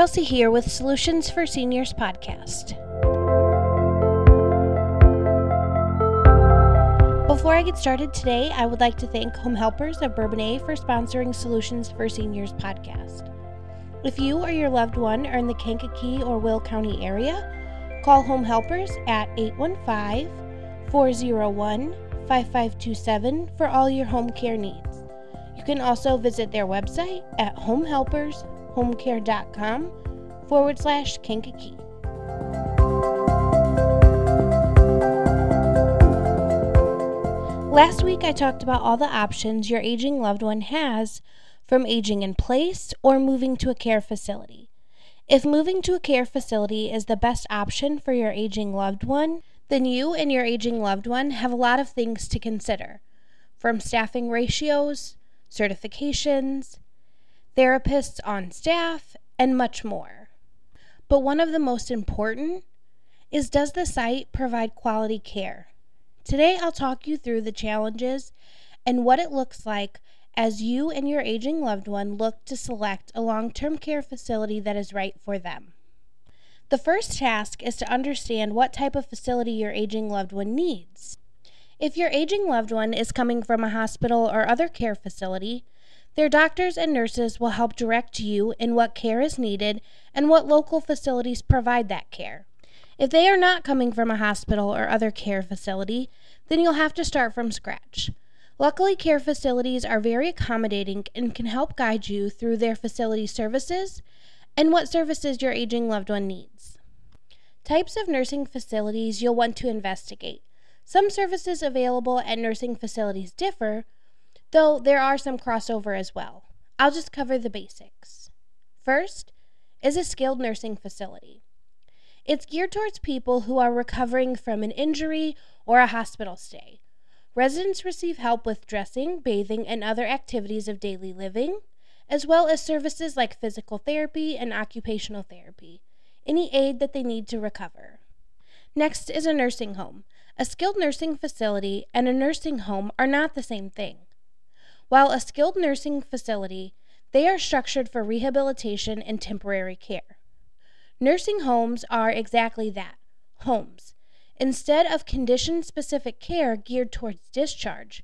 Chelsea here with Solutions for Seniors podcast. Before I get started today, I would like to thank Home Helpers of Bourbonnais for sponsoring Solutions for Seniors podcast. If you or your loved one are in the Kankakee or Will County area, call Home Helpers at 815 401 5527 for all your home care needs. You can also visit their website at homehelpershomecare.com forward slash Kankakee. Last week, I talked about all the options your aging loved one has from aging in place or moving to a care facility. If moving to a care facility is the best option for your aging loved one, then you and your aging loved one have a lot of things to consider from staffing ratios, certifications, therapists on staff, and much more. But one of the most important is does the site provide quality care? Today, I'll talk you through the challenges and what it looks like as you and your aging loved one look to select a long term care facility that is right for them. The first task is to understand what type of facility your aging loved one needs. If your aging loved one is coming from a hospital or other care facility, their doctors and nurses will help direct you in what care is needed and what local facilities provide that care. If they are not coming from a hospital or other care facility, then you'll have to start from scratch. Luckily, care facilities are very accommodating and can help guide you through their facility services and what services your aging loved one needs. Types of nursing facilities you'll want to investigate. Some services available at nursing facilities differ, though there are some crossover as well. I'll just cover the basics. First is a skilled nursing facility. It's geared towards people who are recovering from an injury or a hospital stay. Residents receive help with dressing, bathing, and other activities of daily living, as well as services like physical therapy and occupational therapy, any aid that they need to recover. Next is a nursing home. A skilled nursing facility and a nursing home are not the same thing. While a skilled nursing facility, they are structured for rehabilitation and temporary care. Nursing homes are exactly that homes. Instead of condition specific care geared towards discharge,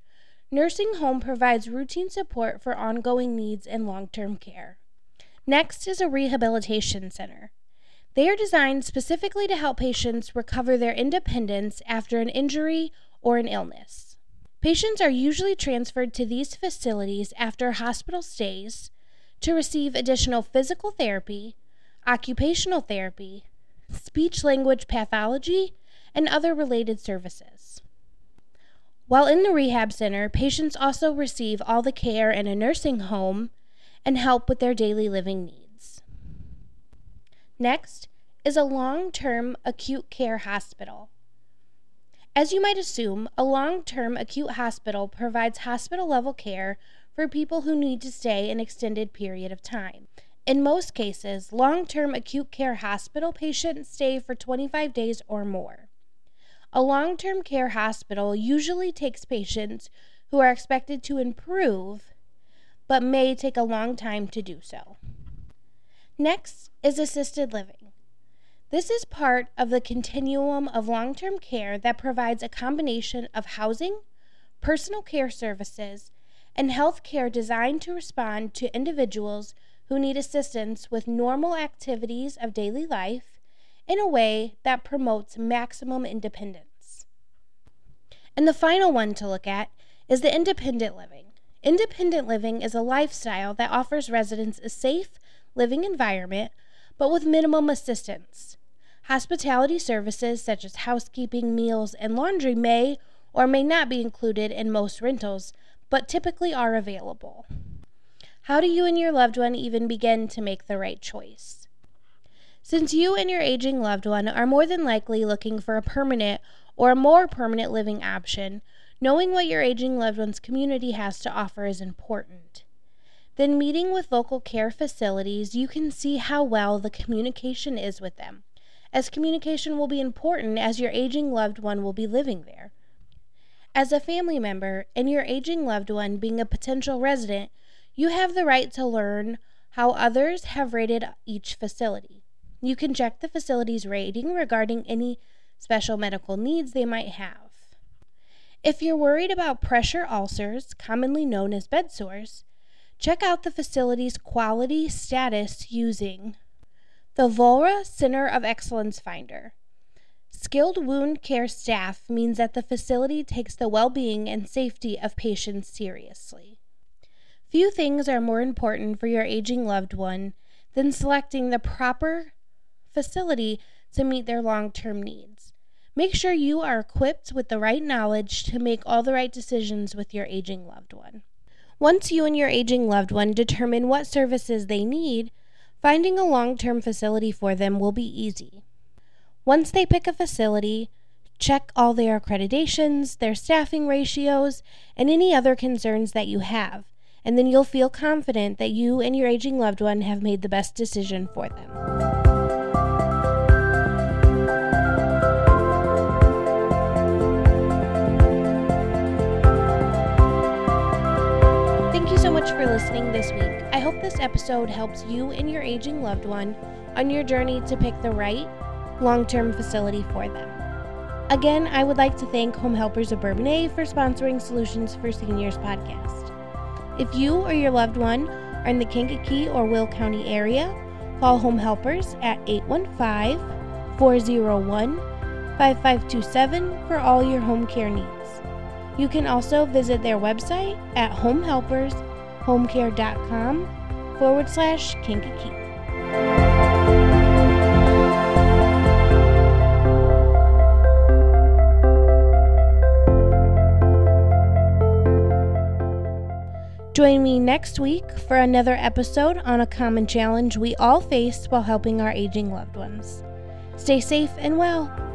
nursing home provides routine support for ongoing needs and long term care. Next is a rehabilitation center. They are designed specifically to help patients recover their independence after an injury or an illness. Patients are usually transferred to these facilities after hospital stays to receive additional physical therapy, occupational therapy, speech language pathology, and other related services. While in the rehab center, patients also receive all the care in a nursing home and help with their daily living needs. Next is a long term acute care hospital. As you might assume, a long term acute hospital provides hospital level care for people who need to stay an extended period of time. In most cases, long term acute care hospital patients stay for 25 days or more. A long term care hospital usually takes patients who are expected to improve, but may take a long time to do so. Next is assisted living. This is part of the continuum of long term care that provides a combination of housing, personal care services, and health care designed to respond to individuals who need assistance with normal activities of daily life in a way that promotes maximum independence. And the final one to look at is the independent living. Independent living is a lifestyle that offers residents a safe living environment, but with minimum assistance. Hospitality services such as housekeeping, meals, and laundry may or may not be included in most rentals, but typically are available. How do you and your loved one even begin to make the right choice? Since you and your aging loved one are more than likely looking for a permanent or a more permanent living option, knowing what your aging loved one's community has to offer is important. Then, meeting with local care facilities, you can see how well the communication is with them, as communication will be important as your aging loved one will be living there. As a family member and your aging loved one being a potential resident, you have the right to learn how others have rated each facility. You can check the facility's rating regarding any special medical needs they might have. If you're worried about pressure ulcers, commonly known as bed sores, check out the facility's quality status using the Vohra Center of Excellence Finder. Skilled wound care staff means that the facility takes the well being and safety of patients seriously. Few things are more important for your aging loved one than selecting the proper facility to meet their long term needs. Make sure you are equipped with the right knowledge to make all the right decisions with your aging loved one. Once you and your aging loved one determine what services they need, finding a long term facility for them will be easy. Once they pick a facility, check all their accreditations, their staffing ratios, and any other concerns that you have and then you'll feel confident that you and your aging loved one have made the best decision for them. Much for listening this week. I hope this episode helps you and your aging loved one on your journey to pick the right long term facility for them. Again, I would like to thank Home Helpers of Bourbonnais for sponsoring Solutions for Seniors podcast. If you or your loved one are in the Kankakee or Will County area, call Home Helpers at 815 401 5527 for all your home care needs. You can also visit their website at homehelpershomecare.com forward slash. Join me next week for another episode on a common challenge we all face while helping our aging loved ones. Stay safe and well.